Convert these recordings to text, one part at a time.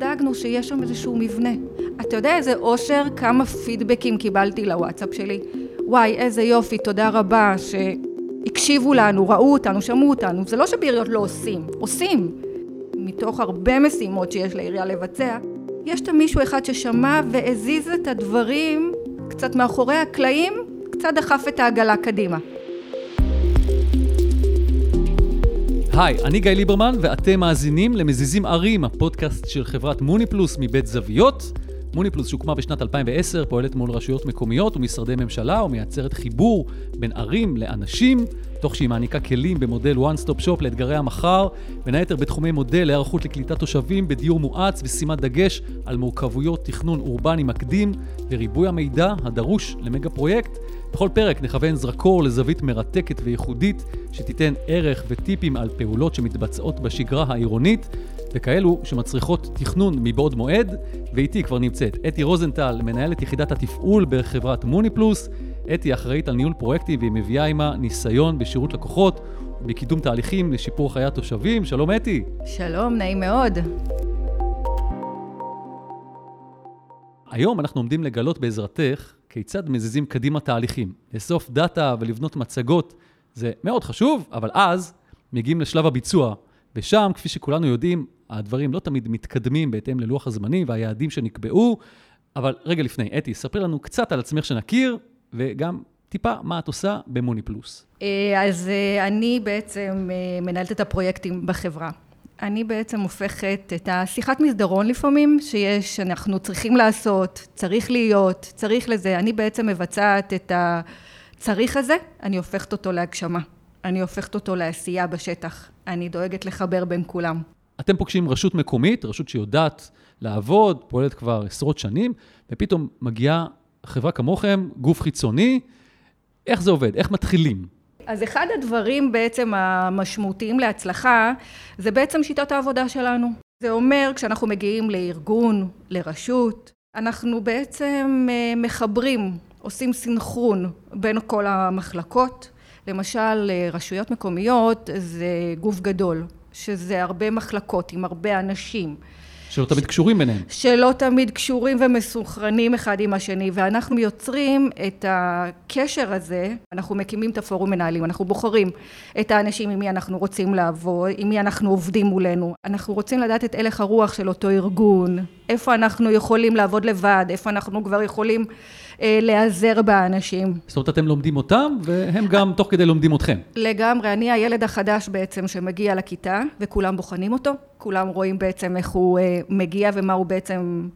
דאגנו שיש שם איזשהו מבנה. אתה יודע איזה אושר, כמה פידבקים קיבלתי לוואטסאפ שלי? וואי, איזה יופי, תודה רבה שהקשיבו לנו, ראו אותנו, שמעו אותנו. זה לא שבעיריות לא עושים, עושים. מתוך הרבה משימות שיש לעירייה לבצע, יש שם מישהו אחד ששמע והזיז את הדברים קצת מאחורי הקלעים, קצת דחף את העגלה קדימה. היי, אני גיא ליברמן, ואתם מאזינים למזיזים ערים, הפודקאסט של חברת מוני פלוס מבית זוויות. מוני פלוס שהוקמה בשנת 2010, פועלת מול רשויות מקומיות ומשרדי ממשלה ומייצרת חיבור בין ערים לאנשים, תוך שהיא מעניקה כלים במודל one stop shop לאתגרי המחר, בין היתר בתחומי מודל להיערכות לקליטת תושבים בדיור מואץ ושימת דגש על מורכבויות תכנון אורבני מקדים וריבוי המידע הדרוש למגה פרויקט. בכל פרק נכוון זרקור לזווית מרתקת וייחודית שתיתן ערך וטיפים על פעולות שמתבצעות בשגרה העירונית וכאלו שמצריכות תכנון מבעוד מועד, ואיתי כבר נמצאת אתי רוזנטל, מנהלת יחידת התפעול בחברת מוני פלוס. אתי אחראית על ניהול פרויקטים והיא מביאה עימה ניסיון בשירות לקוחות ובקידום תהליכים לשיפור חיי התושבים. שלום אתי. שלום, נעים מאוד. היום אנחנו עומדים לגלות בעזרתך כיצד מזיזים קדימה תהליכים. לאסוף דאטה ולבנות מצגות זה מאוד חשוב, אבל אז מגיעים לשלב הביצוע. ושם, כפי שכולנו יודעים, הדברים לא תמיד מתקדמים בהתאם ללוח הזמנים והיעדים שנקבעו. אבל רגע לפני, אתי, ספרי לנו קצת על עצמך שנכיר, וגם טיפה מה את עושה במוני פלוס. אה, אז אה, אני בעצם אה, מנהלת את הפרויקטים בחברה. אני בעצם הופכת את השיחת מסדרון לפעמים, שיש, אנחנו צריכים לעשות, צריך להיות, צריך לזה. אני בעצם מבצעת את הצריך הזה, אני הופכת אותו להגשמה. אני הופכת אותו לעשייה בשטח. אני דואגת לחבר בין כולם. אתם פוגשים רשות מקומית, רשות שיודעת לעבוד, פועלת כבר עשרות שנים, ופתאום מגיעה חברה כמוכם, גוף חיצוני. איך זה עובד? איך מתחילים? אז אחד הדברים בעצם המשמעותיים להצלחה, זה בעצם שיטת העבודה שלנו. זה אומר, כשאנחנו מגיעים לארגון, לרשות, אנחנו בעצם אה, מחברים, עושים סינכרון בין כל המחלקות. למשל, אה, רשויות מקומיות זה גוף גדול, שזה הרבה מחלקות עם הרבה אנשים. שלא תמיד קשורים ביניהם. שלא תמיד קשורים ומסונכרנים אחד עם השני, ואנחנו יוצרים את הקשר הזה, אנחנו מקימים את הפורום מנהלים, אנחנו בוחרים את האנשים עם מי אנחנו רוצים לעבוד, עם מי אנחנו עובדים מולנו. אנחנו רוצים לדעת את הלך הרוח של אותו ארגון, איפה אנחנו יכולים לעבוד לבד, איפה אנחנו כבר יכולים להיעזר באנשים. זאת אומרת, אתם לומדים אותם, והם גם תוך כדי לומדים אתכם. לגמרי, אני הילד החדש בעצם שמגיע לכיתה, וכולם בוחנים אותו, כולם רואים בעצם איך הוא אה, מגיע ומה הוא בעצם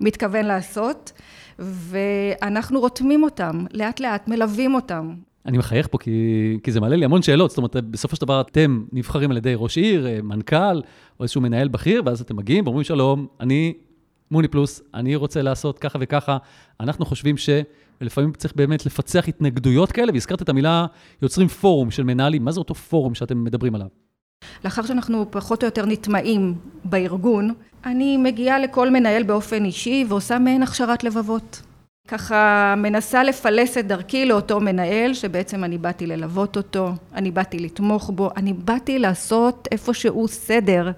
מתכוון לעשות, ואנחנו רותמים אותם, לאט לאט מלווים אותם. אני מחייך פה כי, כי זה מעלה לי המון שאלות. זאת אומרת, בסופו של דבר אתם נבחרים על ידי ראש עיר, אה, מנכ"ל, או איזשהו מנהל בכיר, ואז אתם מגיעים ואומרים, שלום, אני מוני פלוס, אני רוצה לעשות ככה וככה. אנחנו חושבים שלפעמים צריך באמת לפצח התנגדויות כאלה, והזכרת את המילה יוצרים פורום של מנהלים. מה זה אותו פורום שאתם מדברים עליו? לאחר שאנחנו פחות או יותר נטמעים בארגון, אני מגיעה לכל מנהל באופן אישי ועושה מעין הכשרת לבבות. ככה מנסה לפלס את דרכי לאותו מנהל, שבעצם אני באתי ללוות אותו, אני באתי לתמוך בו, אני באתי לעשות איפשהו סדר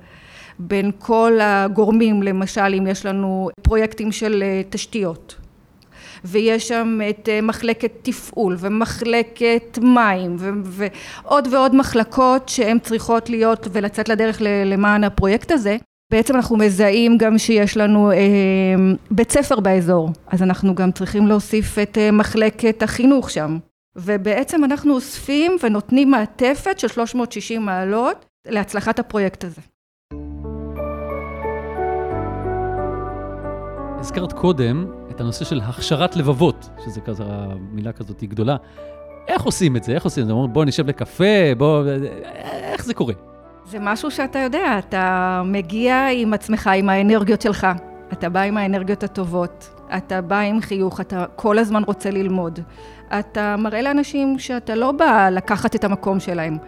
בין כל הגורמים, למשל אם יש לנו פרויקטים של אה, תשתיות, ויש שם את אה, מחלקת תפעול ומחלקת מים ועוד ועוד מחלקות שהן צריכות להיות ולצאת לדרך למען הפרויקט הזה. בעצם אנחנו מזהים גם שיש לנו אה, בית ספר באזור, אז אנחנו גם צריכים להוסיף את אה, מחלקת החינוך שם. ובעצם אנחנו אוספים ונותנים מעטפת של 360 מעלות להצלחת הפרויקט הזה. הזכרת קודם את הנושא של הכשרת לבבות, שזה כזה, מילה כזאת היא גדולה. איך עושים את זה? איך עושים את זה? אומרים, בוא נשב לקפה, בוא... איך זה קורה? זה משהו שאתה יודע, אתה מגיע עם עצמך, עם האנרגיות שלך. אתה בא עם האנרגיות הטובות, אתה בא עם חיוך, אתה כל הזמן רוצה ללמוד. אתה מראה לאנשים שאתה לא בא לקחת את המקום שלהם.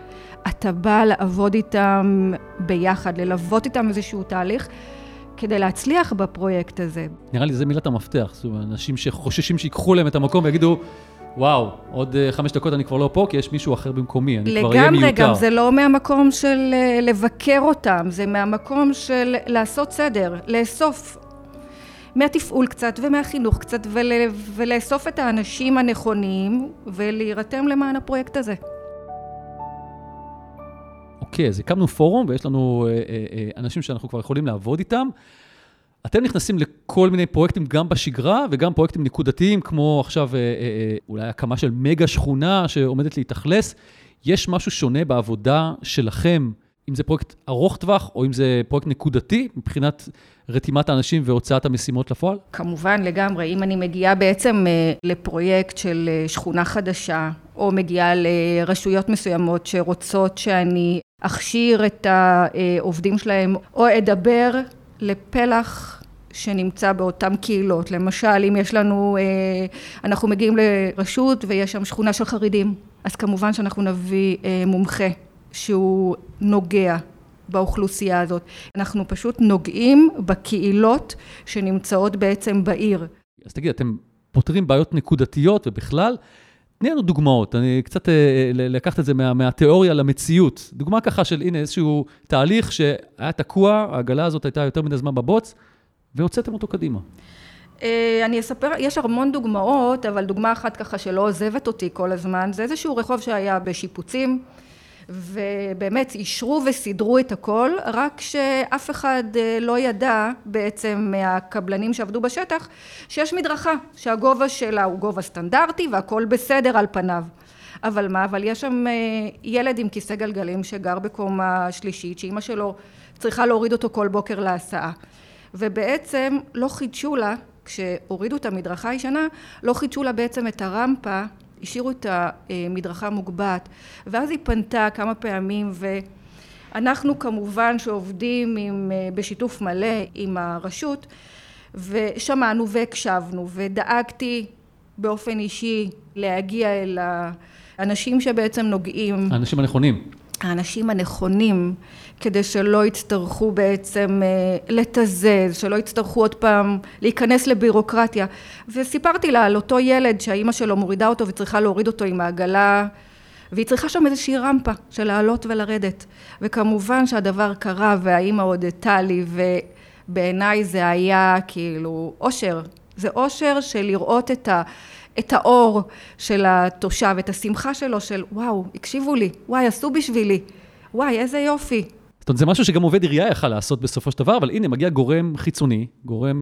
אתה בא לעבוד איתם ביחד, ללוות איתם איזשהו תהליך. כדי להצליח בפרויקט הזה. נראה לי זו מילת המפתח, זאת אומרת, אנשים שחוששים שיקחו להם את המקום ויגידו, וואו, עוד uh, חמש דקות אני כבר לא פה, כי יש מישהו אחר במקומי, אני כבר אהיה מיותר. לגמרי, גם זה לא מהמקום של uh, לבקר אותם, זה מהמקום של לעשות סדר, לאסוף מהתפעול קצת ומהחינוך קצת, ול, ולאסוף את האנשים הנכונים ולהירתם למען הפרויקט הזה. אוקיי, אז הקמנו פורום ויש לנו אה, אה, אה, אנשים שאנחנו כבר יכולים לעבוד איתם. אתם נכנסים לכל מיני פרויקטים גם בשגרה וגם פרויקטים נקודתיים, כמו עכשיו אולי הקמה של מגה שכונה שעומדת להתאכלס. יש משהו שונה בעבודה שלכם, אם זה פרויקט ארוך טווח או אם זה פרויקט נקודתי, מבחינת רתימת האנשים והוצאת המשימות לפועל? כמובן, לגמרי. אם אני מגיעה בעצם לפרויקט של שכונה חדשה, או מגיעה לרשויות מסוימות שרוצות שאני אכשיר את העובדים שלהם, או אדבר לפלח שנמצא באותן קהילות. למשל, אם יש לנו, אה, אנחנו מגיעים לרשות ויש שם שכונה של חרדים, אז כמובן שאנחנו נביא מומחה שהוא נוגע באוכלוסייה הזאת. אנחנו פשוט נוגעים בקהילות שנמצאות בעצם בעיר. אז תגיד, אתם פותרים בעיות נקודתיות ובכלל, תני לנו דוגמאות, אני קצת אה, לקחת את זה מה, מהתיאוריה למציאות. דוגמה ככה של הנה איזשהו תהליך שהיה תקוע, העגלה הזאת הייתה יותר מדי זמן בבוץ, והוצאתם אותו קדימה. אה, אני אספר, יש המון דוגמאות, אבל דוגמה אחת ככה שלא עוזבת אותי כל הזמן, זה איזשהו רחוב שהיה בשיפוצים. ובאמת אישרו וסידרו את הכל, רק שאף אחד אה, לא ידע בעצם מהקבלנים שעבדו בשטח שיש מדרכה שהגובה שלה הוא גובה סטנדרטי והכל בסדר על פניו. אבל מה, אבל יש שם אה, ילד עם כיסא גלגלים שגר בקומה שלישית שאימא שלו צריכה להוריד אותו כל בוקר להסעה ובעצם לא חידשו לה כשהורידו את המדרכה הישנה לא חידשו לה בעצם את הרמפה השאירו את המדרכה מוגבעת ואז היא פנתה כמה פעמים ואנחנו כמובן שעובדים עם, בשיתוף מלא עם הרשות ושמענו והקשבנו ודאגתי באופן אישי להגיע אל האנשים שבעצם נוגעים. האנשים הנכונים. האנשים הנכונים כדי שלא יצטרכו בעצם אה, לתזז, שלא יצטרכו עוד פעם להיכנס לבירוקרטיה. וסיפרתי לה על אותו ילד שהאימא שלו מורידה אותו וצריכה להוריד אותו עם העגלה, והיא צריכה שם איזושהי רמפה של לעלות ולרדת. וכמובן שהדבר קרה והאימא הודתה לי, ובעיניי זה היה כאילו אושר. זה אושר של לראות את ה... את האור של התושב, את השמחה שלו של וואו, הקשיבו לי, וואי, עשו בשבילי, וואי, איזה יופי. זאת אומרת, זה משהו שגם עובד עירייה יכל לעשות בסופו של דבר, אבל הנה, מגיע גורם חיצוני, גורם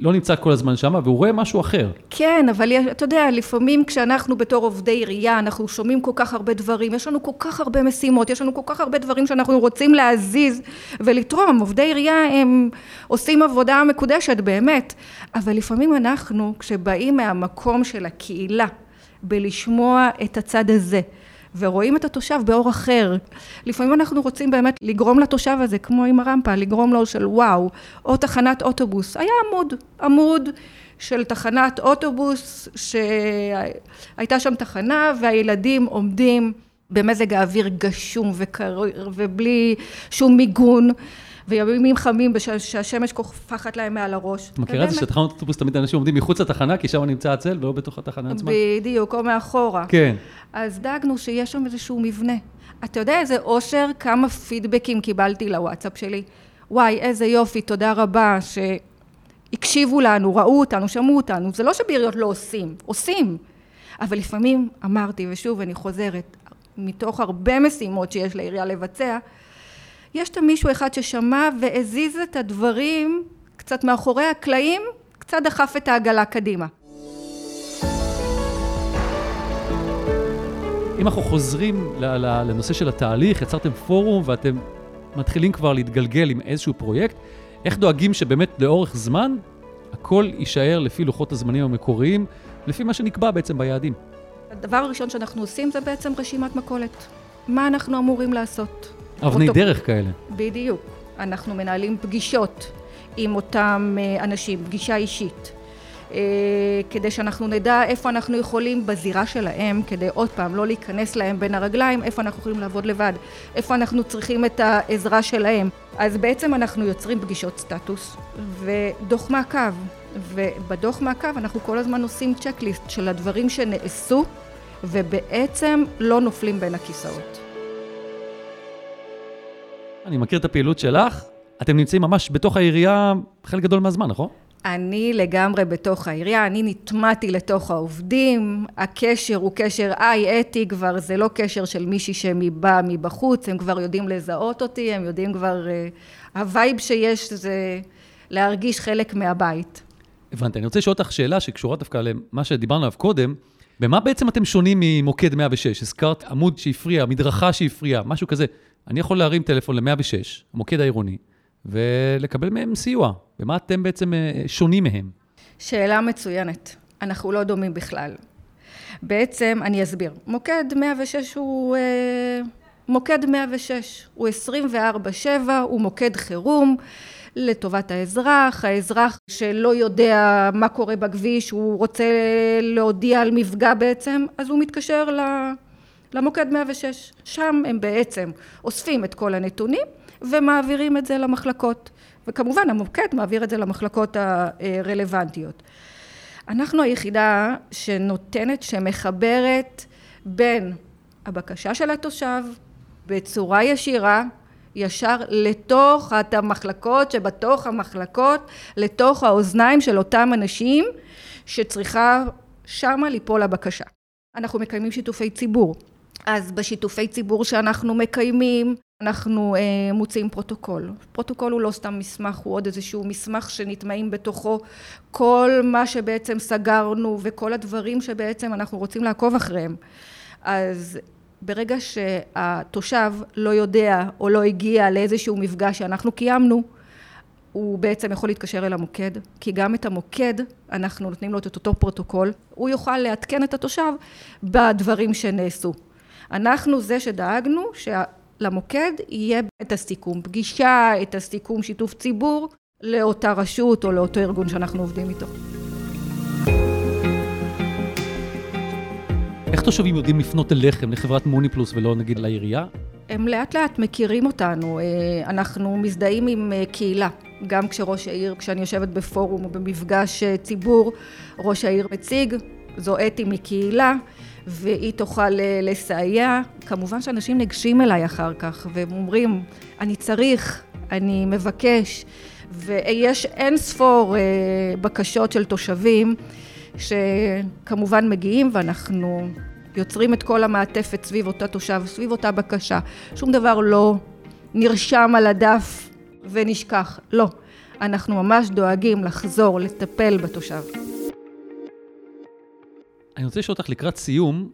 שלא נמצא כל הזמן שם, והוא רואה משהו אחר. כן, אבל אתה יודע, לפעמים כשאנחנו בתור עובדי עירייה, אנחנו שומעים כל כך הרבה דברים, יש לנו כל כך הרבה משימות, יש לנו כל כך הרבה דברים שאנחנו רוצים להזיז ולתרום. עובדי עירייה הם עושים עבודה מקודשת, באמת. אבל לפעמים אנחנו, כשבאים מהמקום של הקהילה, בלשמוע את הצד הזה, ורואים את התושב באור אחר. לפעמים אנחנו רוצים באמת לגרום לתושב הזה, כמו עם הרמפה, לגרום לו של וואו, או תחנת אוטובוס. היה עמוד, עמוד של תחנת אוטובוס, שהייתה שם תחנה והילדים עומדים במזג האוויר גשום וקריר ובלי שום מיגון. וימים חמים שהשמש כופחת להם מעל הראש. את מכירה את זה שתחנות אוטובוס תמיד אנשים עומדים מחוץ לתחנה, כי שם נמצא הצל ולא בתוך התחנה עצמה? בדיוק, או מאחורה. כן. אז דאגנו שיש שם איזשהו מבנה. אתה יודע איזה אושר, כמה פידבקים קיבלתי לוואטסאפ שלי? וואי, איזה יופי, תודה רבה שהקשיבו לנו, ראו אותנו, שמעו אותנו. זה לא שבעיריות לא עושים, עושים. אבל לפעמים, אמרתי, ושוב, אני חוזרת, מתוך הרבה משימות שיש לעירייה לבצע, יש את מישהו אחד ששמע והזיז את הדברים קצת מאחורי הקלעים, קצת דחף את העגלה קדימה. אם אנחנו חוזרים לנושא של התהליך, יצרתם פורום ואתם מתחילים כבר להתגלגל עם איזשהו פרויקט, איך דואגים שבאמת לאורך זמן הכל יישאר לפי לוחות הזמנים המקוריים, לפי מה שנקבע בעצם ביעדים? הדבר הראשון שאנחנו עושים זה בעצם רשימת מכולת. מה אנחנו אמורים לעשות? אבני אותו... דרך כאלה. בדיוק. אנחנו מנהלים פגישות עם אותם אה, אנשים, פגישה אישית. אה, כדי שאנחנו נדע איפה אנחנו יכולים בזירה שלהם, כדי עוד פעם לא להיכנס להם בין הרגליים, איפה אנחנו יכולים לעבוד לבד, איפה אנחנו צריכים את העזרה שלהם. אז בעצם אנחנו יוצרים פגישות סטטוס ודוח מעקב. ובדוח מעקב אנחנו כל הזמן עושים checklist של הדברים שנעשו ובעצם לא נופלים בין הכיסאות. אני מכיר את הפעילות שלך, אתם נמצאים ממש בתוך העירייה חלק גדול מהזמן, נכון? אני לגמרי בתוך העירייה, אני נטמעתי לתוך העובדים, הקשר הוא קשר אמיתי כבר, זה לא קשר של מישהי שבא מבחוץ, הם כבר יודעים לזהות אותי, הם יודעים כבר, uh, ה vibe שיש זה להרגיש חלק מהבית. הבנתי, אני רוצה לשאול אותך שאלה שקשורה דווקא למה שדיברנו עליו קודם, במה בעצם אתם שונים ממוקד 106? הזכרת עמוד שהפריע, מדרכה שהפריעה, משהו כזה. אני יכול להרים טלפון ל-106, המוקד העירוני, ולקבל מהם סיוע. במה אתם בעצם אה, שונים מהם? שאלה מצוינת. אנחנו לא דומים בכלל. בעצם, אני אסביר. מוקד 106 הוא... אה, מוקד 106 הוא 24-7, הוא מוקד חירום לטובת האזרח, האזרח שלא יודע מה קורה בכביש, הוא רוצה להודיע על מפגע בעצם, אז הוא מתקשר למוקד 106. שם הם בעצם אוספים את כל הנתונים ומעבירים את זה למחלקות. וכמובן המוקד מעביר את זה למחלקות הרלוונטיות. אנחנו היחידה שנותנת, שמחברת בין הבקשה של התושב בצורה ישירה, ישר לתוך המחלקות שבתוך המחלקות, לתוך האוזניים של אותם אנשים שצריכה שמה ליפול הבקשה. אנחנו מקיימים שיתופי ציבור. אז בשיתופי ציבור שאנחנו מקיימים, אנחנו אה, מוציאים פרוטוקול. פרוטוקול הוא לא סתם מסמך, הוא עוד איזשהו מסמך שנטמעים בתוכו כל מה שבעצם סגרנו וכל הדברים שבעצם אנחנו רוצים לעקוב אחריהם. אז ברגע שהתושב לא יודע או לא הגיע לאיזשהו מפגש שאנחנו קיימנו, הוא בעצם יכול להתקשר אל המוקד, כי גם את המוקד, אנחנו נותנים לו את אותו פרוטוקול, הוא יוכל לעדכן את התושב בדברים שנעשו. אנחנו זה שדאגנו שלמוקד יהיה את הסיכום פגישה, את הסיכום שיתוף ציבור לאותה רשות או לאותו ארגון שאנחנו עובדים איתו. איך תושבים יודעים לפנות אליכם, לחברת מוני פלוס ולא נגיד לעירייה? הם לאט לאט מכירים אותנו, אה, אנחנו מזדהים עם אה, קהילה. גם כשראש העיר, כשאני יושבת בפורום או במפגש אה, ציבור, ראש העיר מציג, זו אתי מקהילה. והיא תוכל לסייע. כמובן שאנשים ניגשים אליי אחר כך והם אומרים, אני צריך, אני מבקש, ויש אין ספור בקשות של תושבים שכמובן מגיעים ואנחנו יוצרים את כל המעטפת סביב אותה תושב, סביב אותה בקשה. שום דבר לא נרשם על הדף ונשכח, לא. אנחנו ממש דואגים לחזור, לטפל בתושב. אני רוצה לשאול אותך לקראת סיום,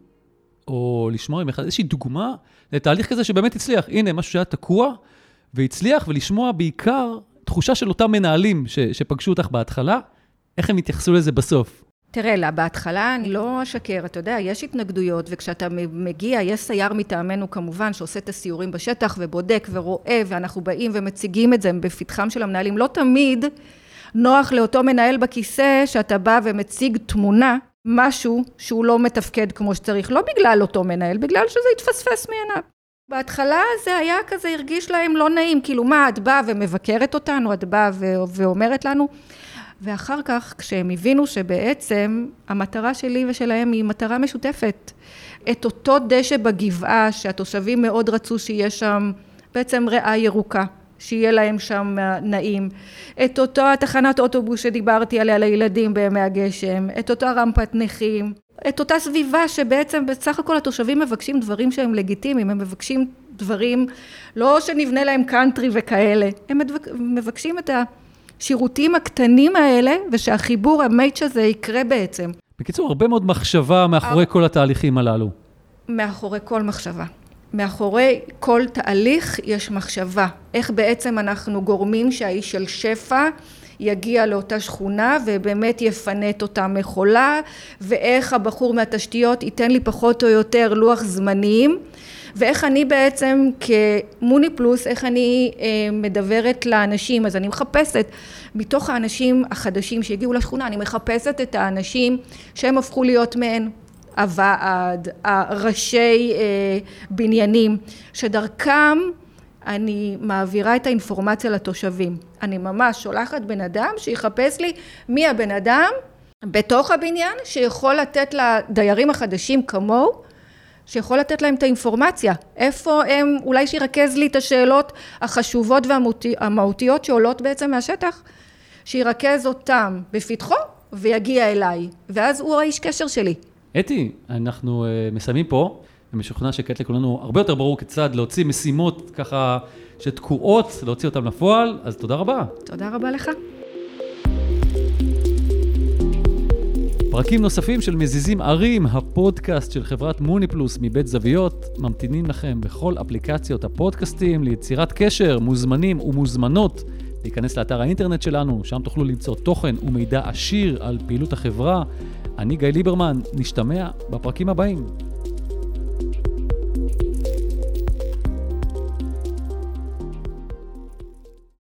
או לשמוע ממך איזושהי דוגמה לתהליך כזה שבאמת הצליח. הנה, משהו שהיה תקוע והצליח, ולשמוע בעיקר תחושה של אותם מנהלים ש, שפגשו אותך בהתחלה, איך הם התייחסו לזה בסוף. תראה, לה, בהתחלה אני לא אשקר, אתה יודע, יש התנגדויות, וכשאתה מגיע, יש סייר מטעמנו כמובן, שעושה את הסיורים בשטח ובודק ורואה, ואנחנו באים ומציגים את זה בפתחם של המנהלים. לא תמיד נוח לאותו מנהל בכיסא שאתה בא ומציג תמונה, משהו שהוא לא מתפקד כמו שצריך, לא בגלל אותו מנהל, בגלל שזה התפספס מעיניו. בהתחלה זה היה כזה, הרגיש להם לא נעים, כאילו מה, את באה ומבקרת אותנו, את באה ואומרת לנו, ואחר כך, כשהם הבינו שבעצם המטרה שלי ושלהם היא מטרה משותפת, את אותו דשא בגבעה שהתושבים מאוד רצו שיהיה שם בעצם ריאה ירוקה, שיהיה להם שם נעים, את אותו התחנת אוטובוס שדיברתי עליה לילדים בימי הגשם, את אותה רמפת נכים, את אותה סביבה שבעצם בסך הכל התושבים מבקשים דברים שהם לגיטימיים, הם מבקשים דברים, לא שנבנה להם קאנטרי וכאלה, הם מבקשים את ה... השירותים הקטנים האלה, ושהחיבור, המייץ' הזה יקרה בעצם. בקיצור, הרבה מאוד מחשבה מאחורי כל התהליכים הללו. מאחורי כל מחשבה. מאחורי כל תהליך יש מחשבה. איך בעצם אנחנו גורמים שהאיש של שפע יגיע לאותה שכונה ובאמת יפנה את אותה מכולה, ואיך הבחור מהתשתיות ייתן לי פחות או יותר לוח זמנים. ואיך אני בעצם כמוני פלוס, איך אני אה, מדברת לאנשים, אז אני מחפשת מתוך האנשים החדשים שהגיעו לשכונה, אני מחפשת את האנשים שהם הפכו להיות מעין הוועד, הראשי אה, בניינים, שדרכם אני מעבירה את האינפורמציה לתושבים. אני ממש שולחת בן אדם שיחפש לי מי הבן אדם בתוך הבניין שיכול לתת לדיירים החדשים כמוהו, שיכול לתת להם את האינפורמציה. איפה הם, אולי שירכז לי את השאלות החשובות והמהותיות שעולות בעצם מהשטח, שירכז אותם בפתחו ויגיע אליי, ואז הוא האיש קשר שלי. אתי, אנחנו uh, מסיימים פה. אני משוכנע שכעת לכולנו הרבה יותר ברור כיצד להוציא משימות ככה שתקועות, להוציא אותן לפועל, אז תודה רבה. תודה רבה לך. פרקים נוספים של מזיזים ערים, הפודקאסט של חברת מוני פלוס מבית זוויות, ממתינים לכם בכל אפליקציות הפודקאסטים ליצירת קשר, מוזמנים ומוזמנות להיכנס לאתר האינטרנט שלנו, שם תוכלו למצוא תוכן ומידע עשיר על פעילות החברה. אני גיא ליברמן, נשתמע בפרקים הבאים.